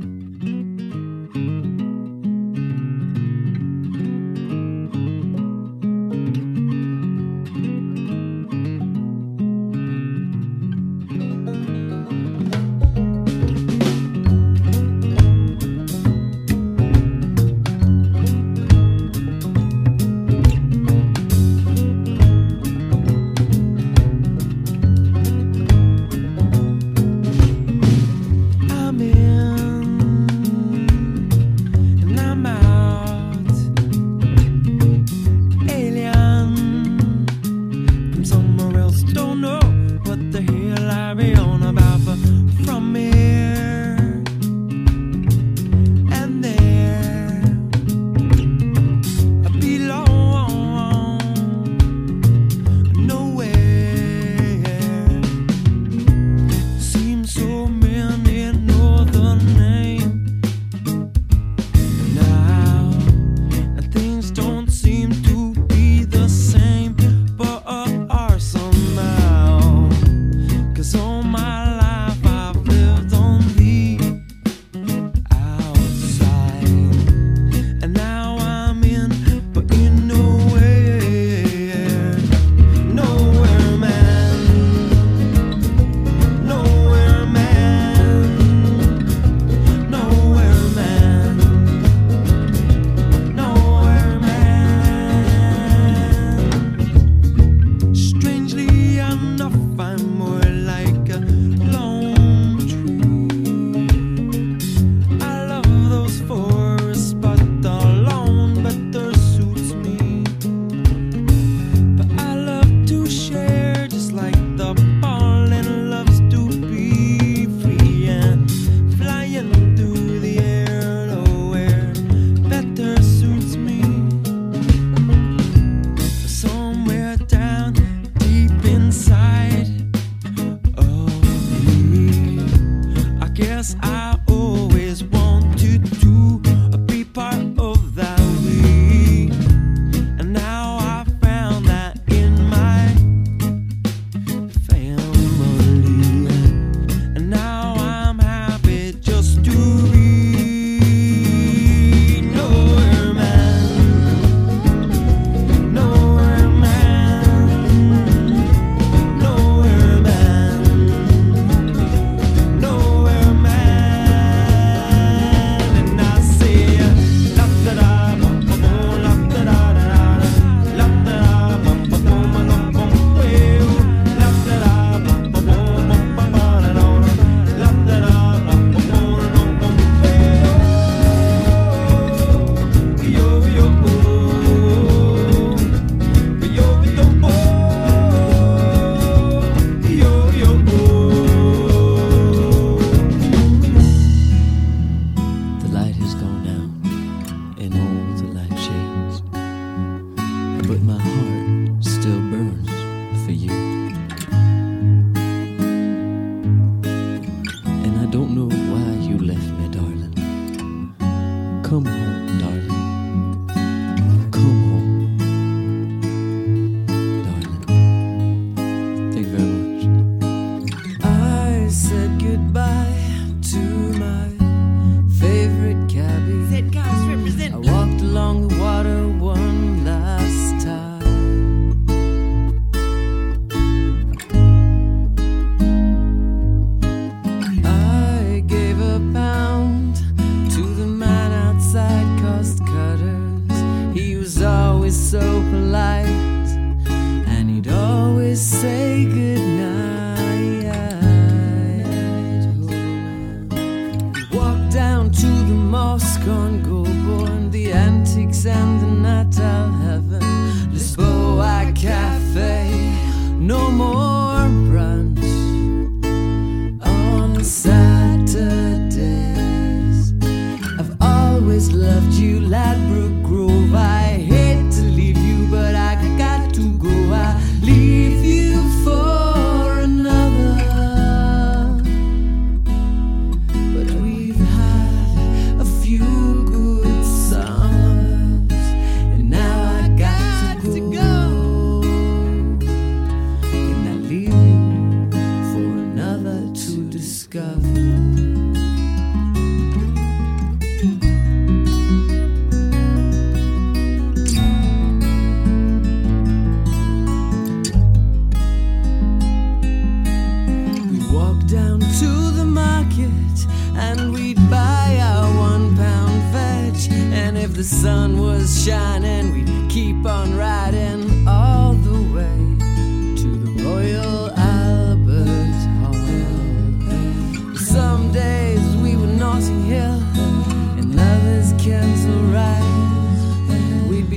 I'm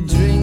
Rise.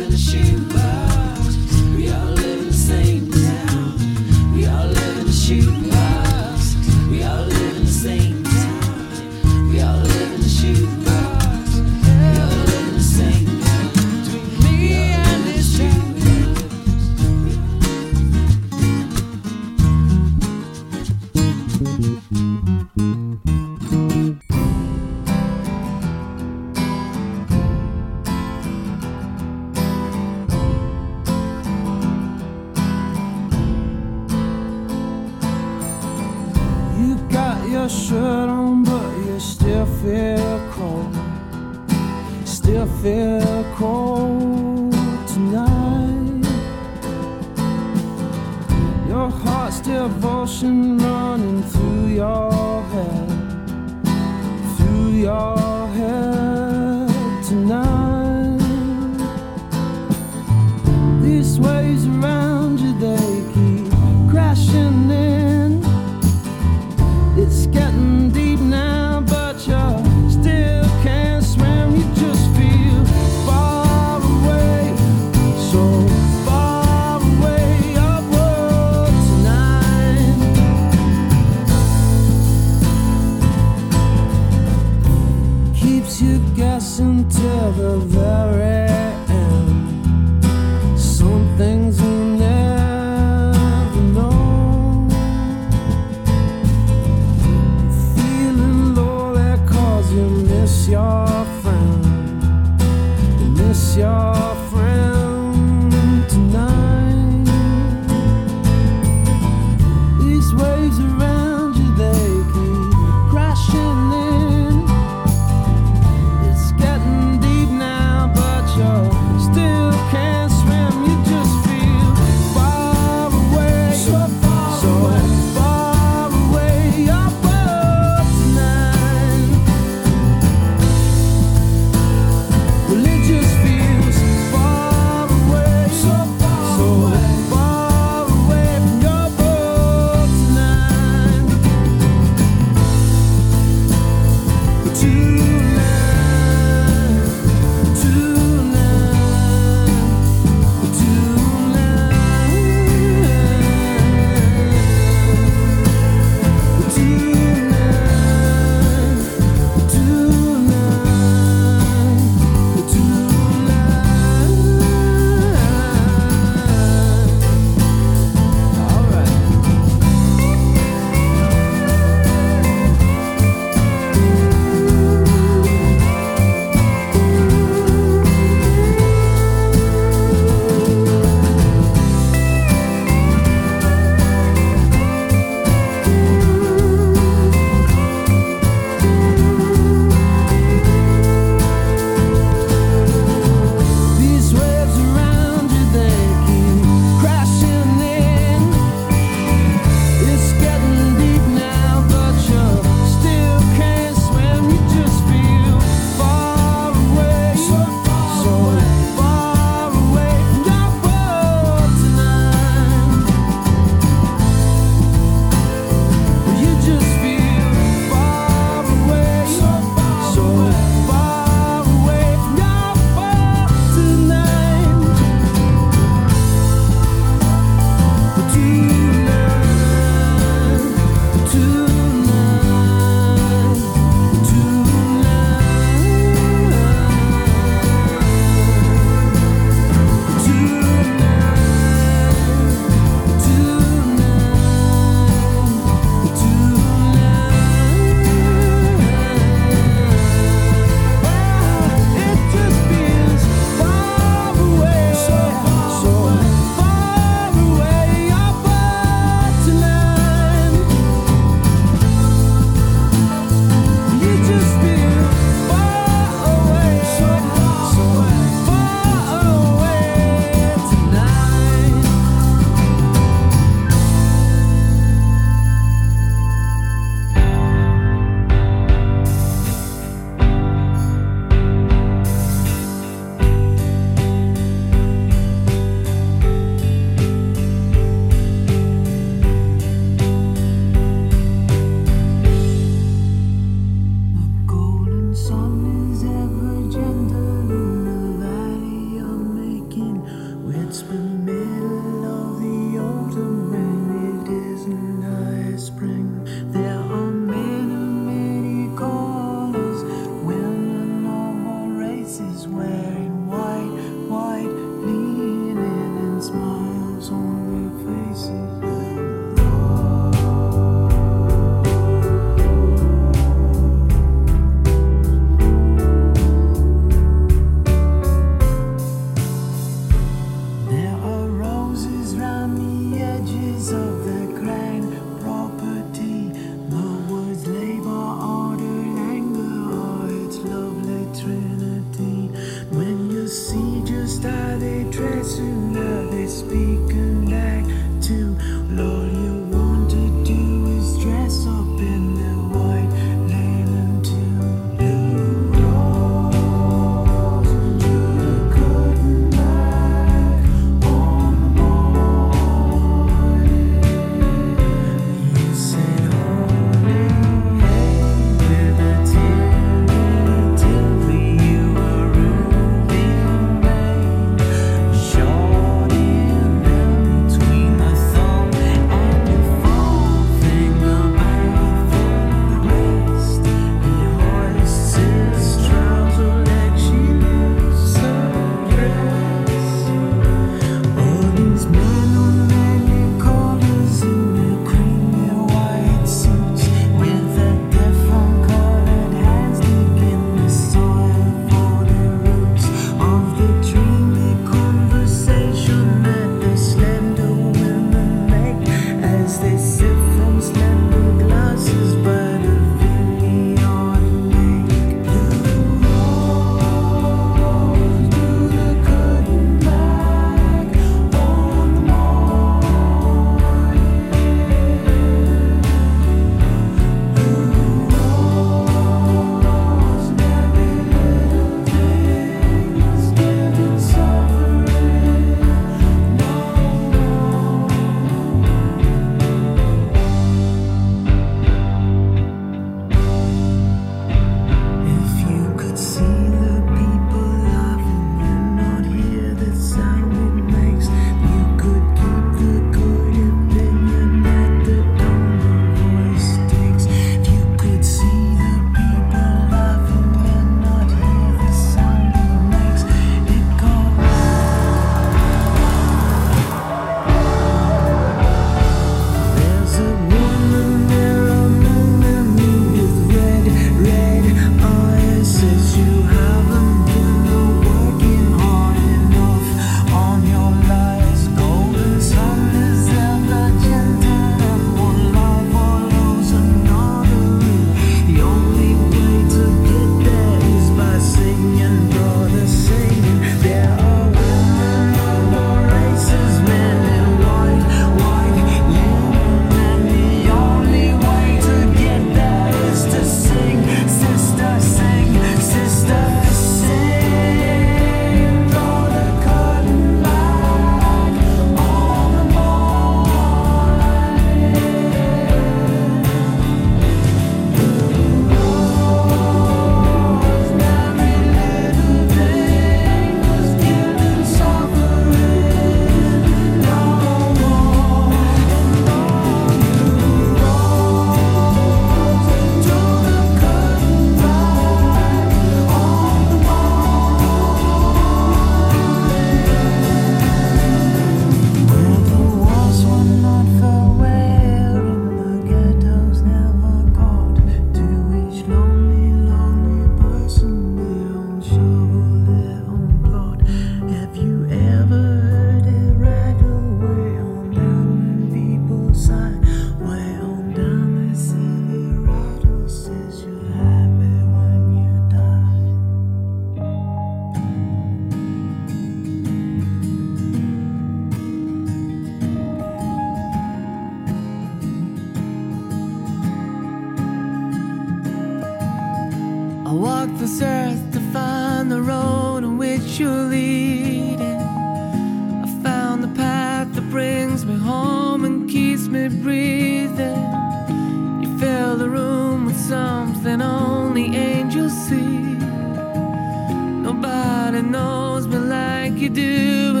you do.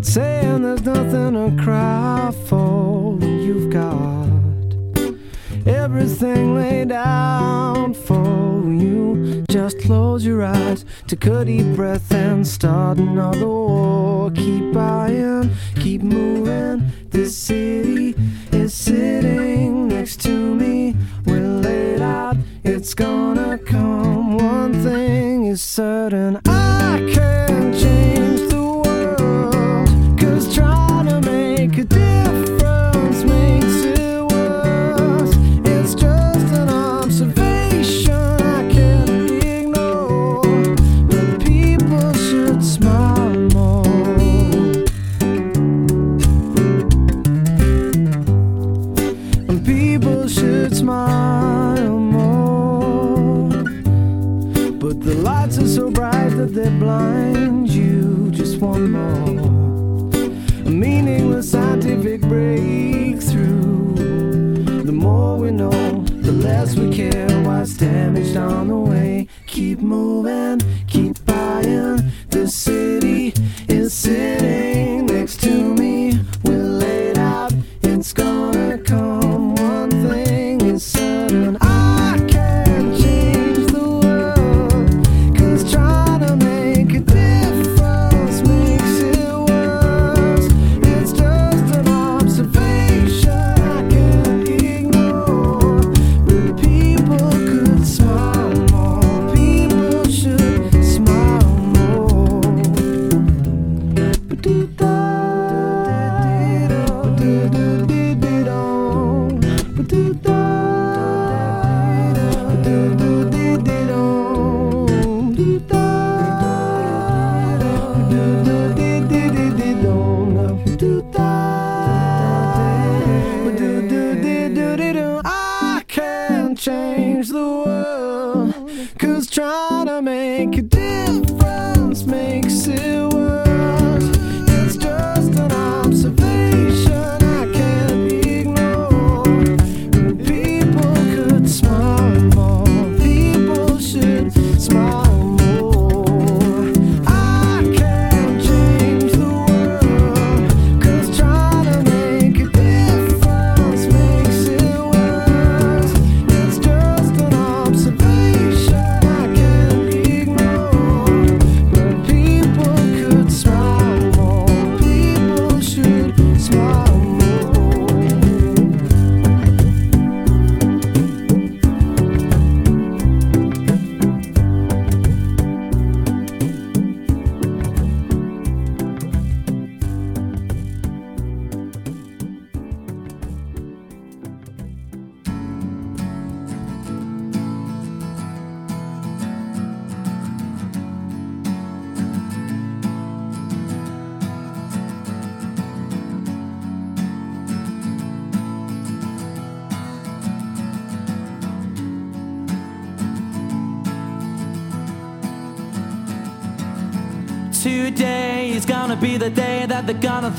not saying there's nothing to cry for. You've got everything laid out for you. Just close your eyes, take a deep breath, and start another war. Keep buying, keep moving. This city is sitting next to me. We're laid out, it's gonna come. One thing is certain.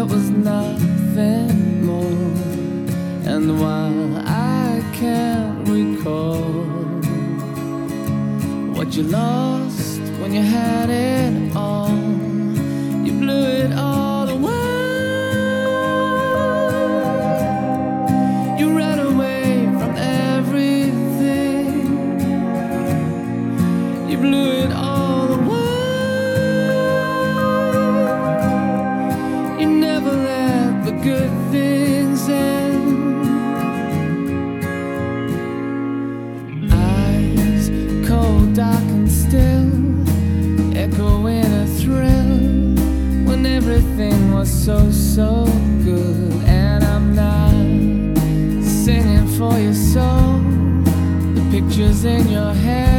there was nothing more. And while I can't recall what you lost when you had it all. so, so good. And I'm not singing for your soul. The pictures in your head.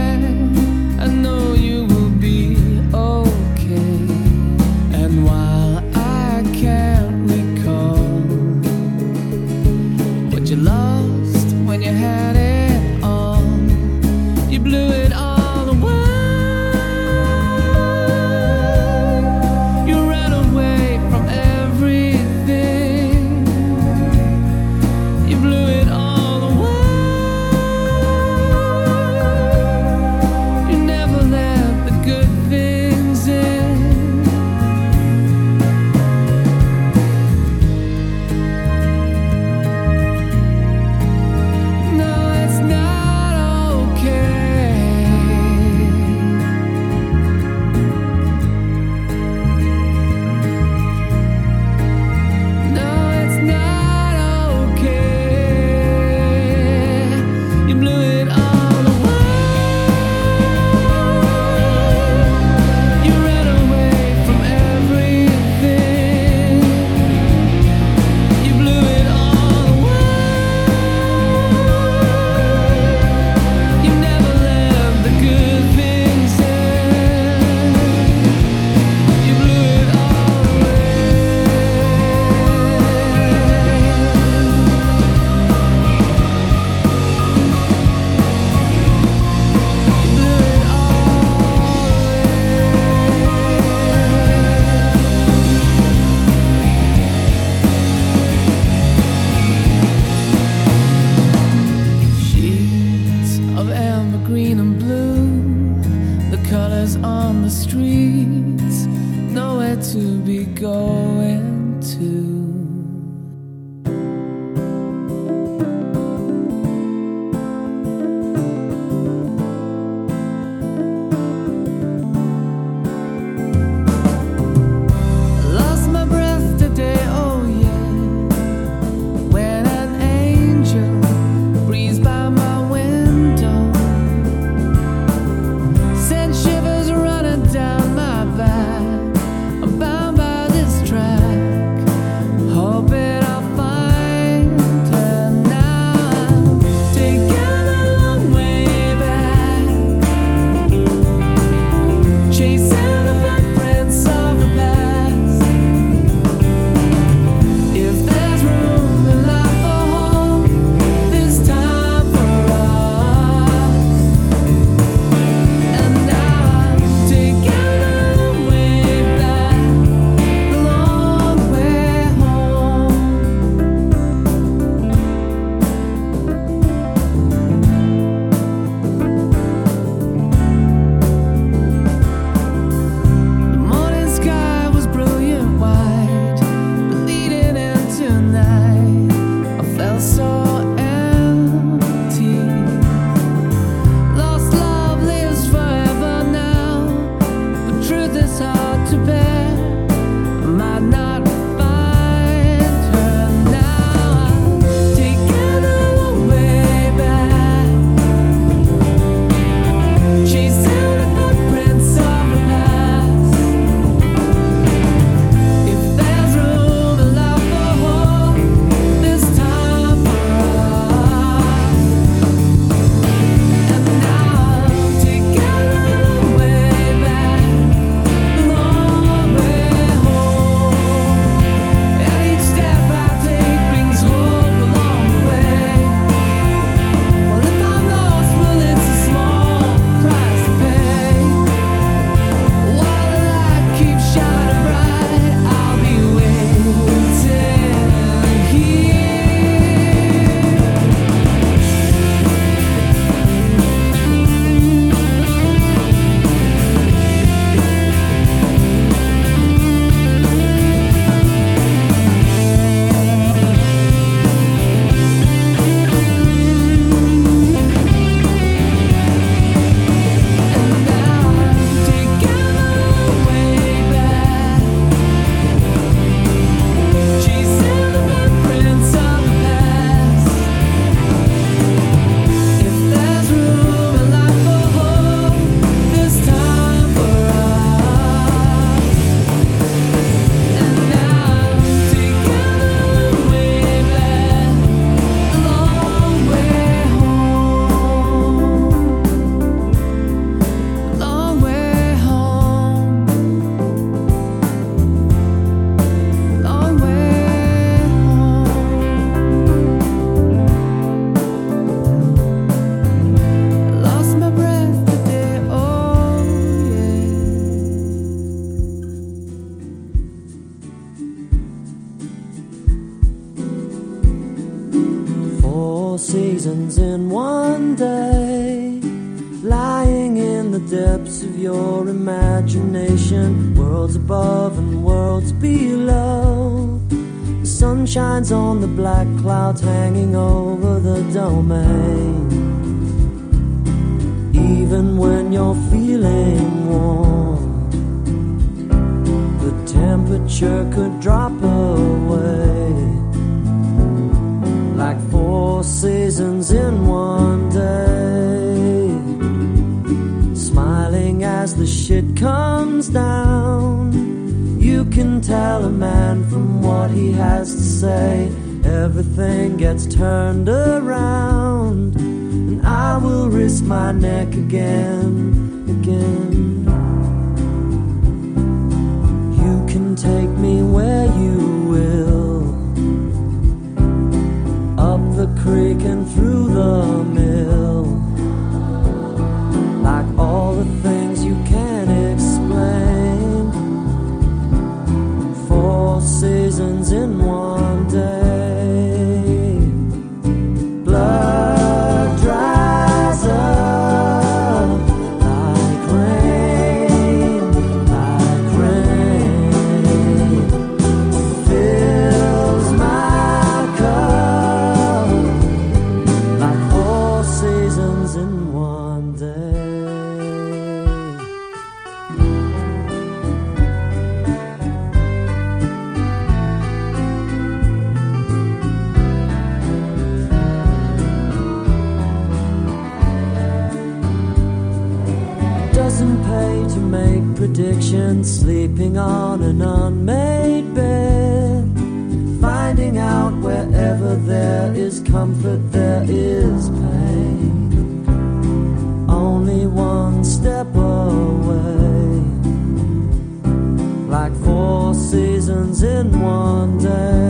Seasons in one day.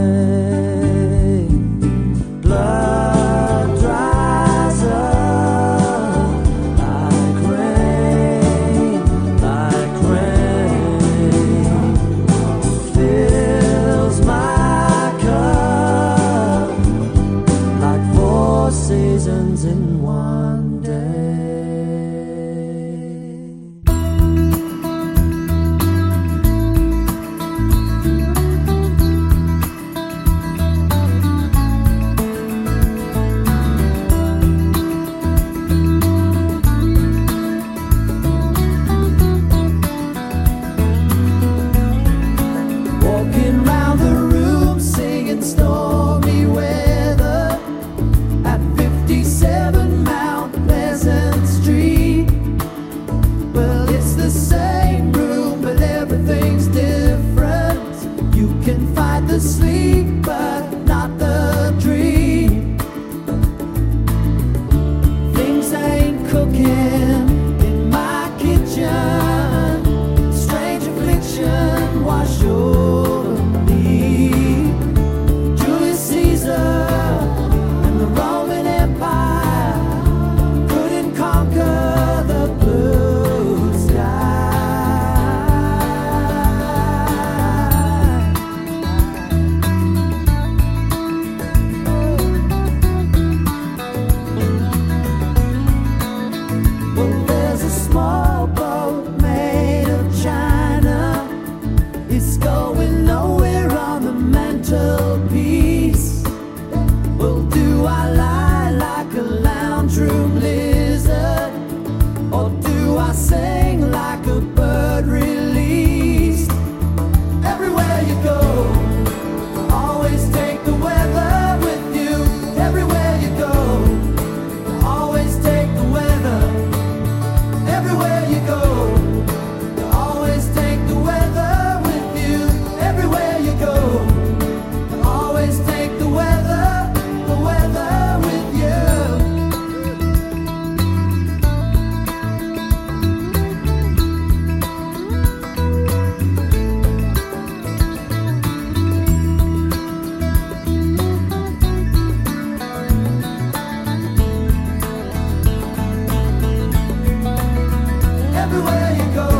Go,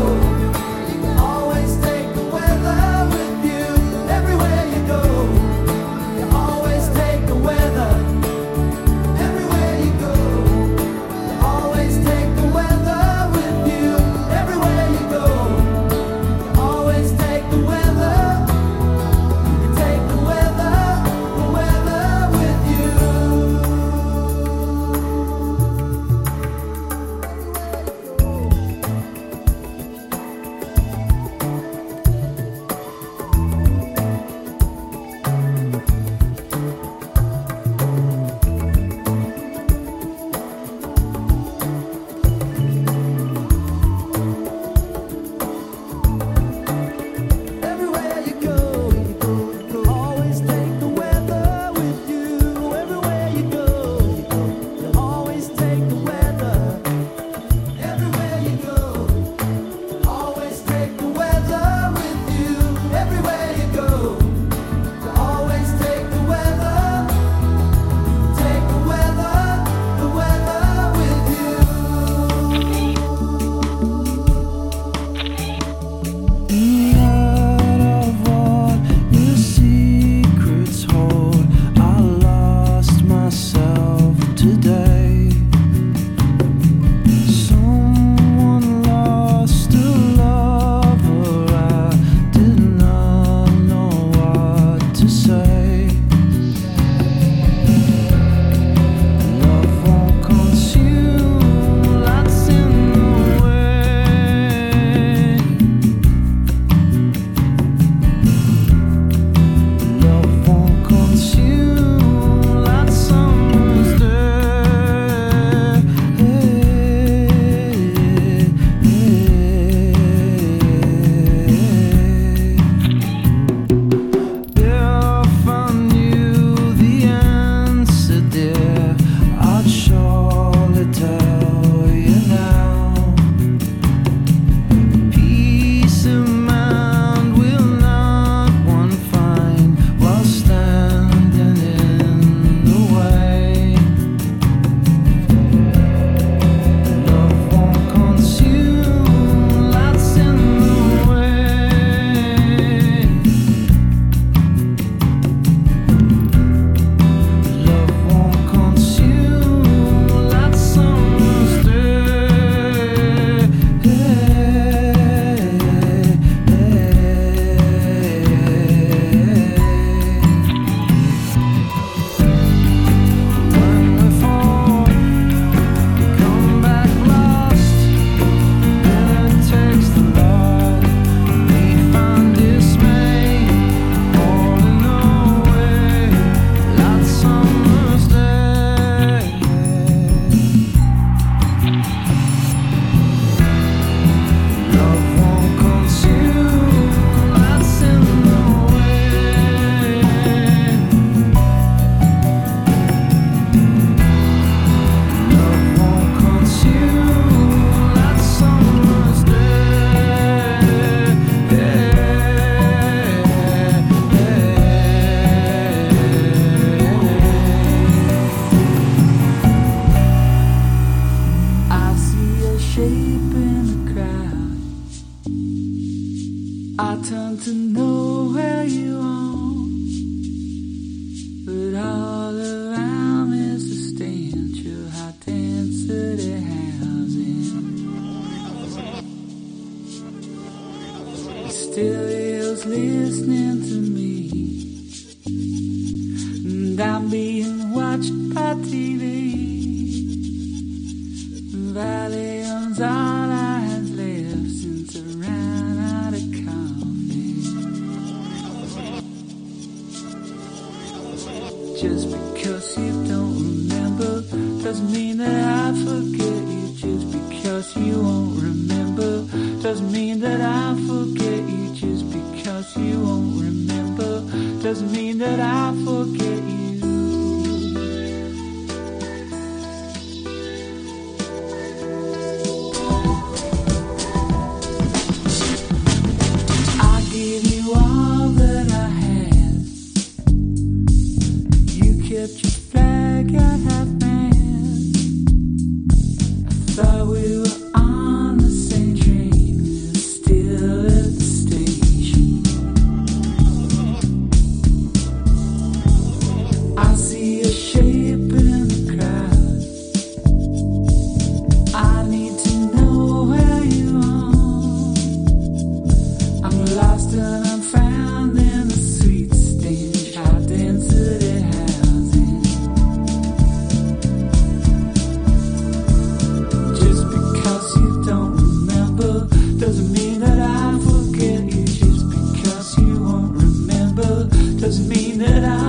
doesn't mean that I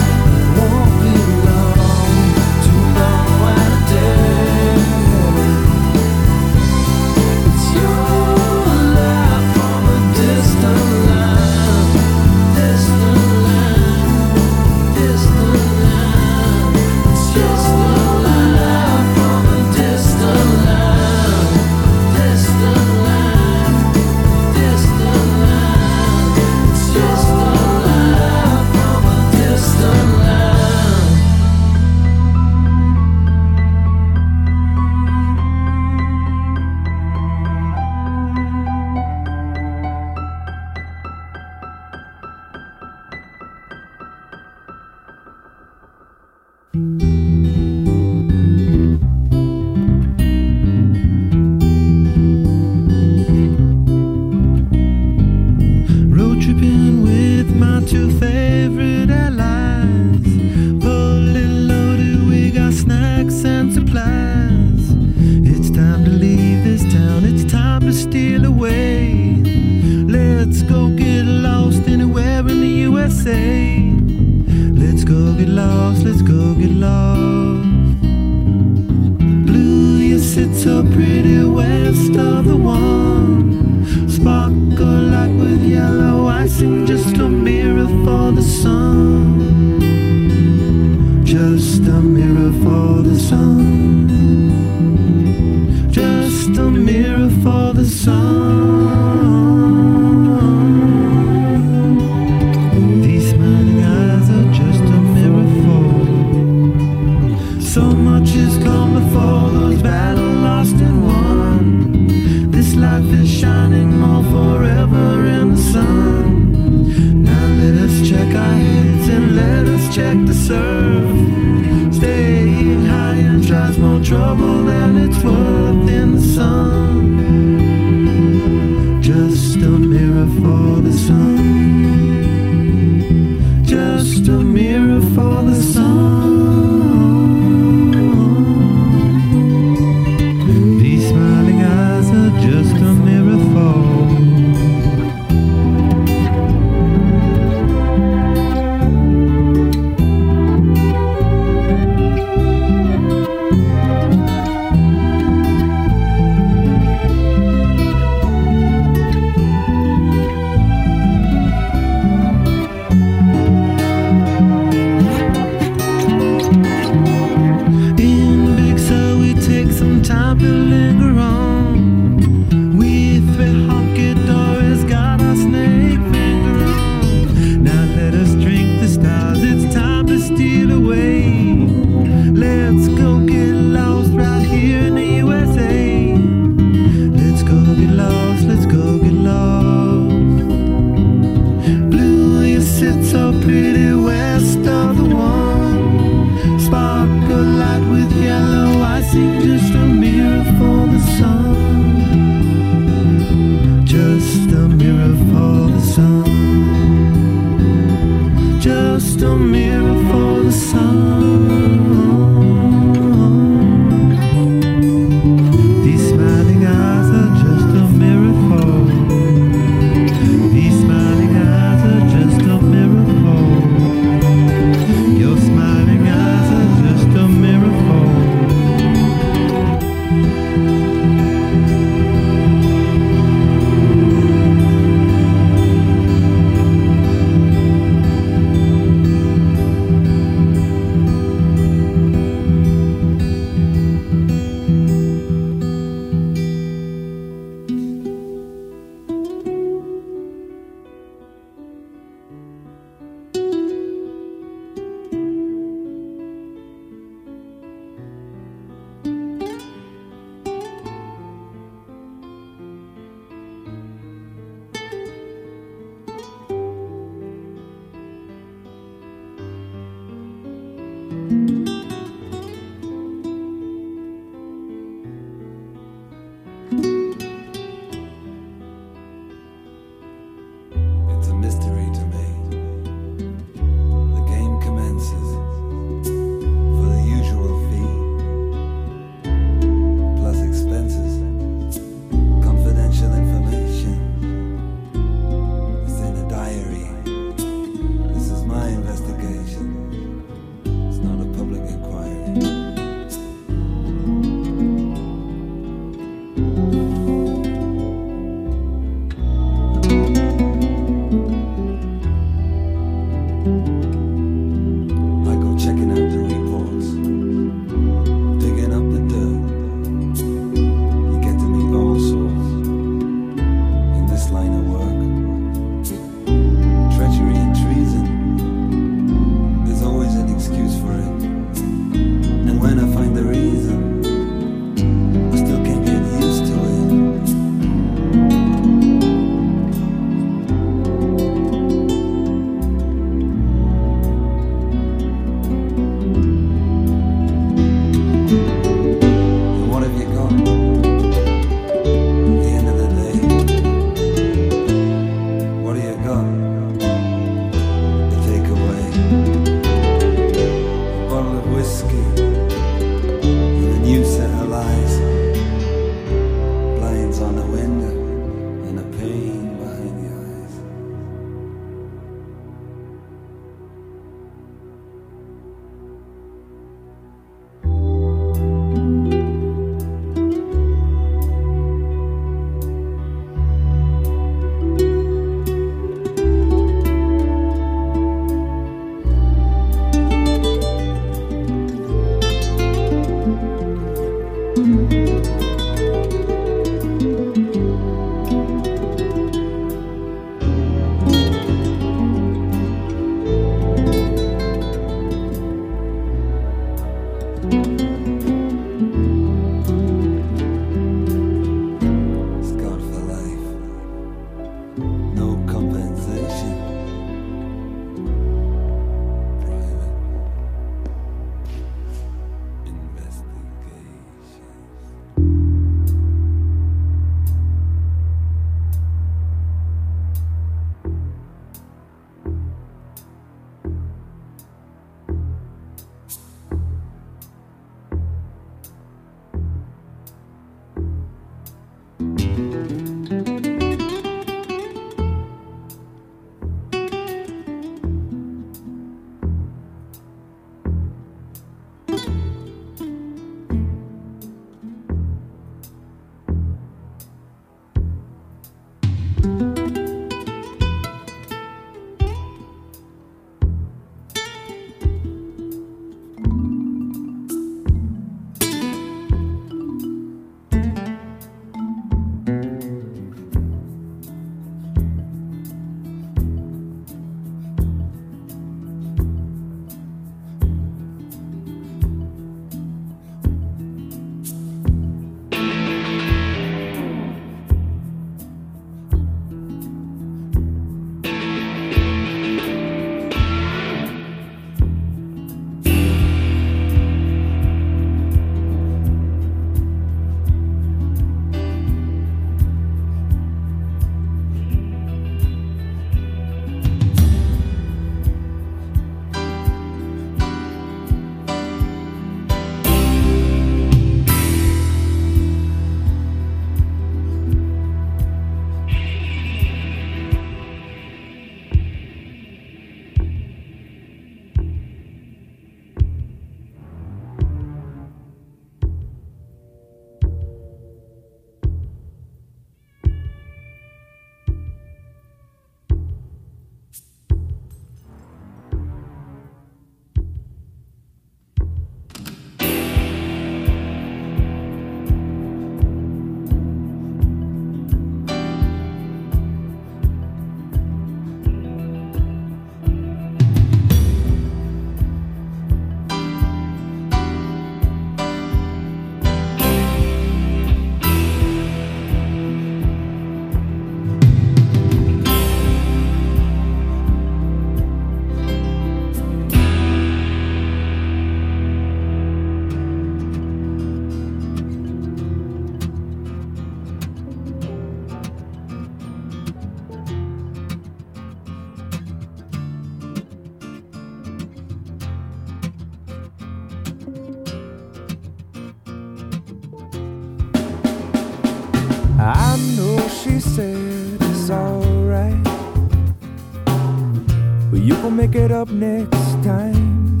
We'll make it up next time.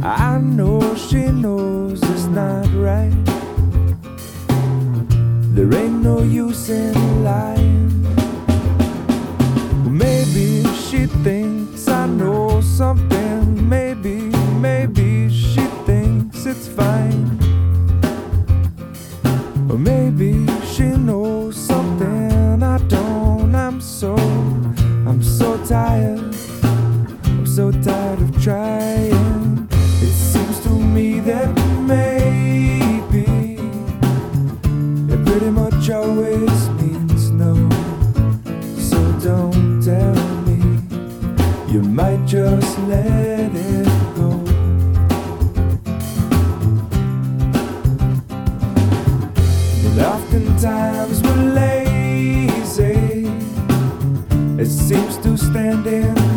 I know she knows it's not right. There ain't no use in lying. Maybe she thinks I know something. Maybe, maybe she thinks it's fine. Or maybe she knows. just let it go. But oftentimes we're lazy, it seems to stand in.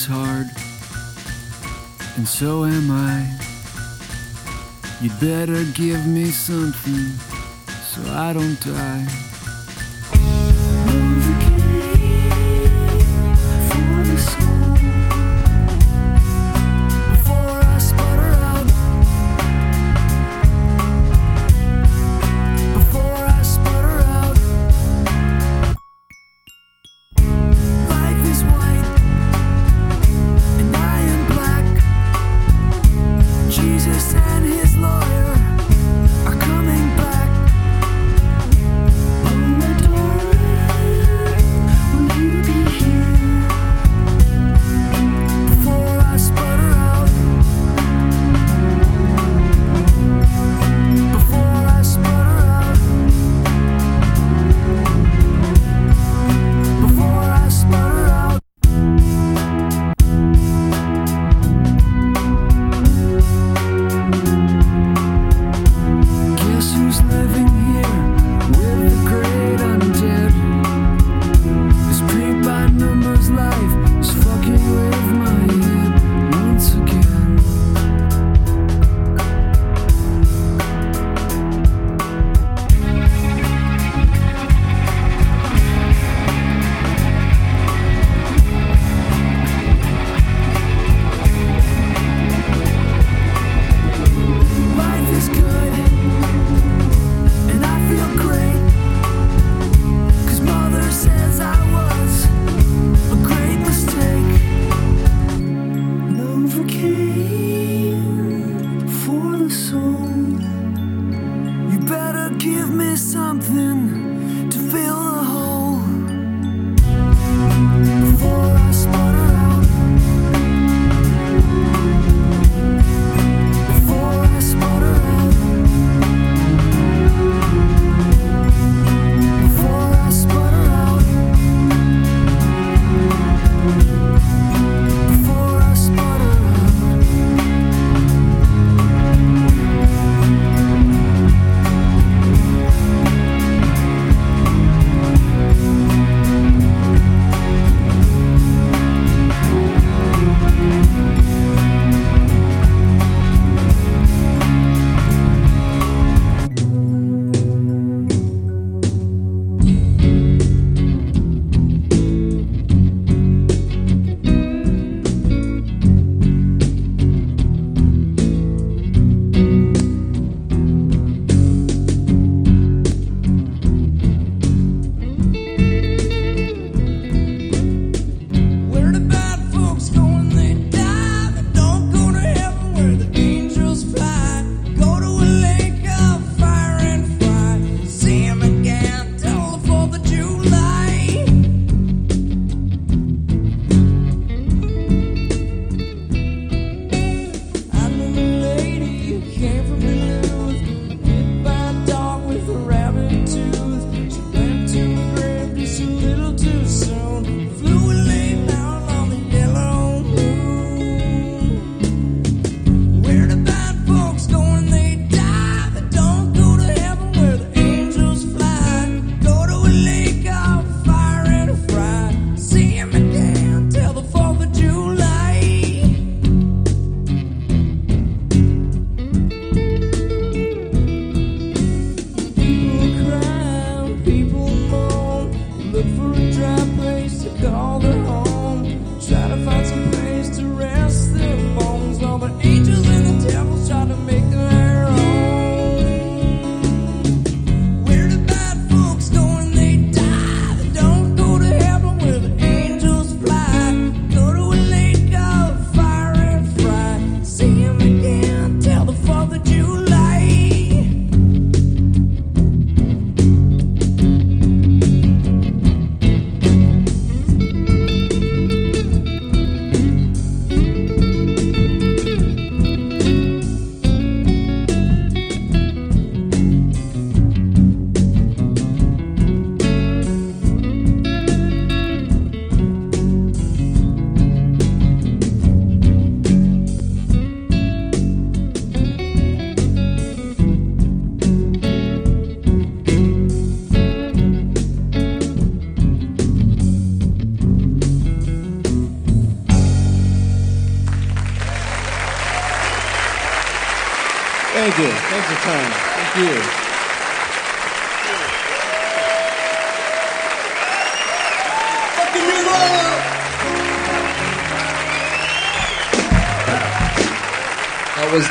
is hard, and so am I. You'd better give me something so I don't die.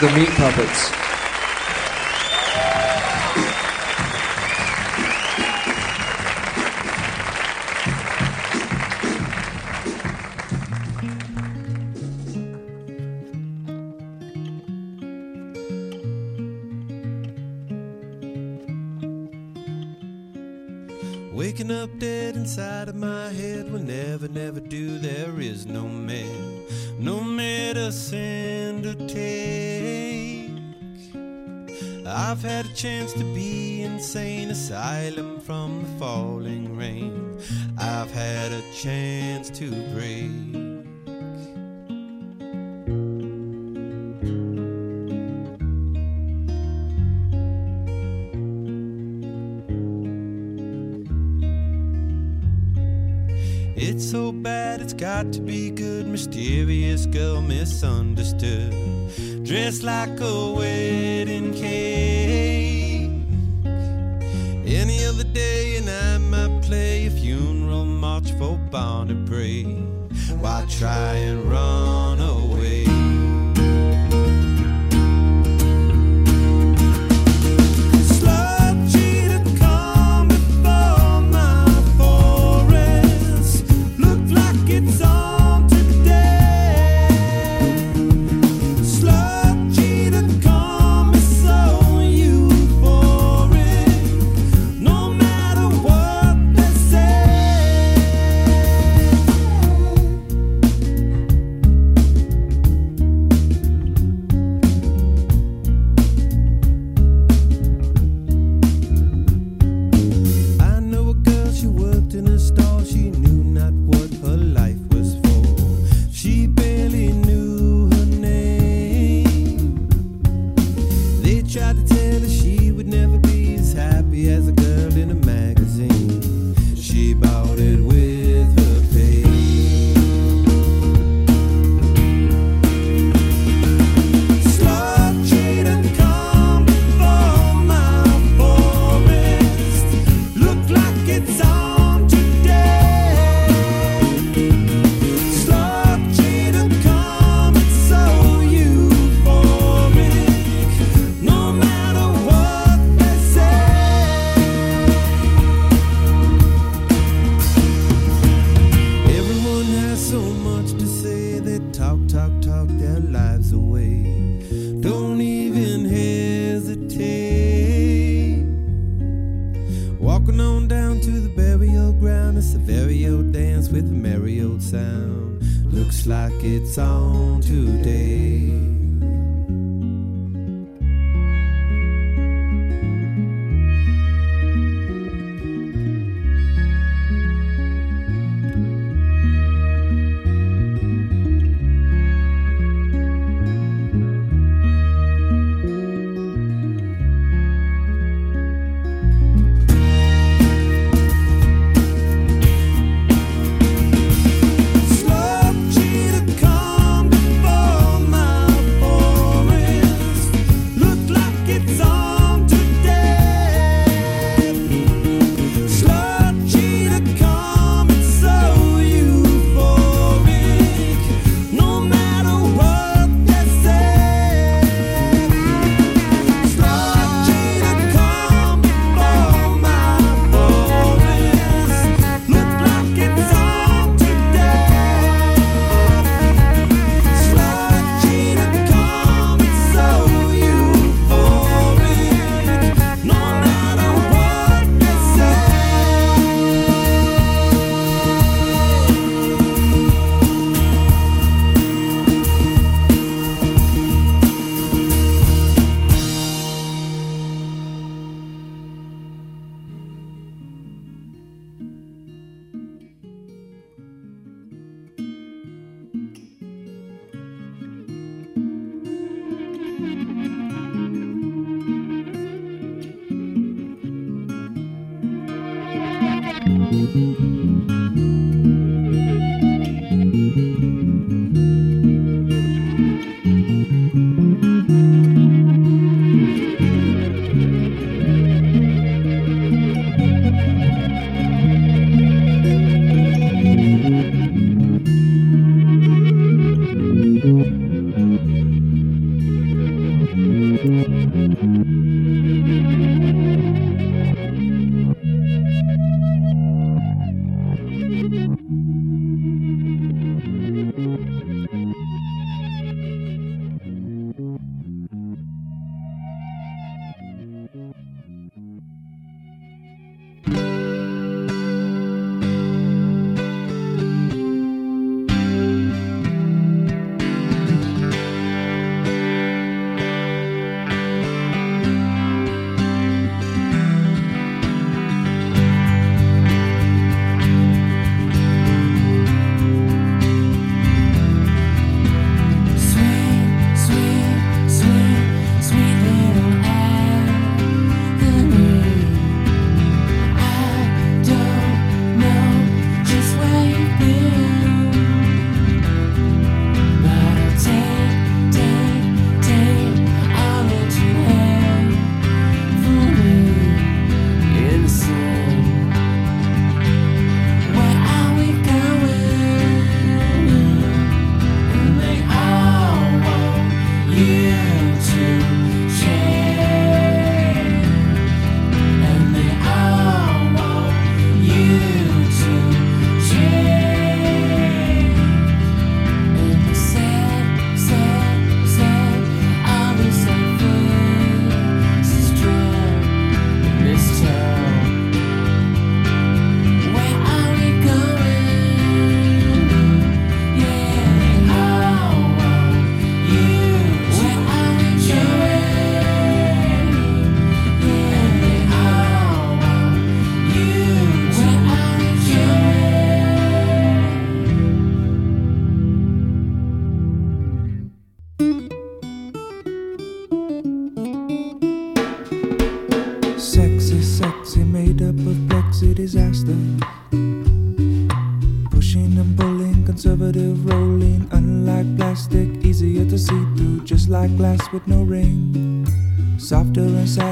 the Meat Puppets. Waking up dead inside of my head will never, never do. There is no man, no medicine to take. I've had a chance to be insane asylum from the falling rain. I've had a chance to break. It's so bad it's got to be good. Mysterious girl misunderstood dressed like a wedding cake. Any other day, and I might play a funeral march for Barney Bray while trying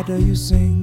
Are you sing?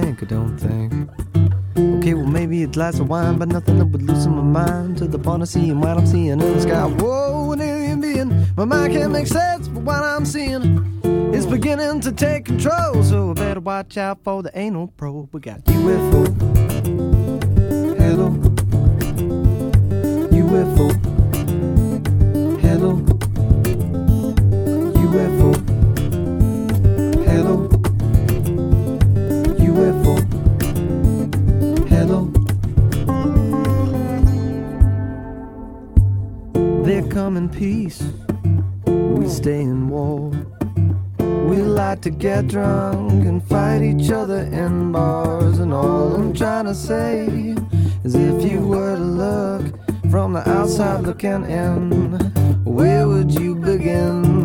drank, I don't think. Okay, well, maybe a glass of wine, but nothing that would loosen my mind to the point of seeing what I'm seeing in the sky. Whoa, an alien being. My mind can't make sense but what I'm seeing. It's beginning to take control, so I better watch out for the anal probe. We got UFO. Hello. come in peace. We stay in war. We like to get drunk and fight each other in bars. And all I'm trying to say is if you were to look from the outside looking in, where would you begin?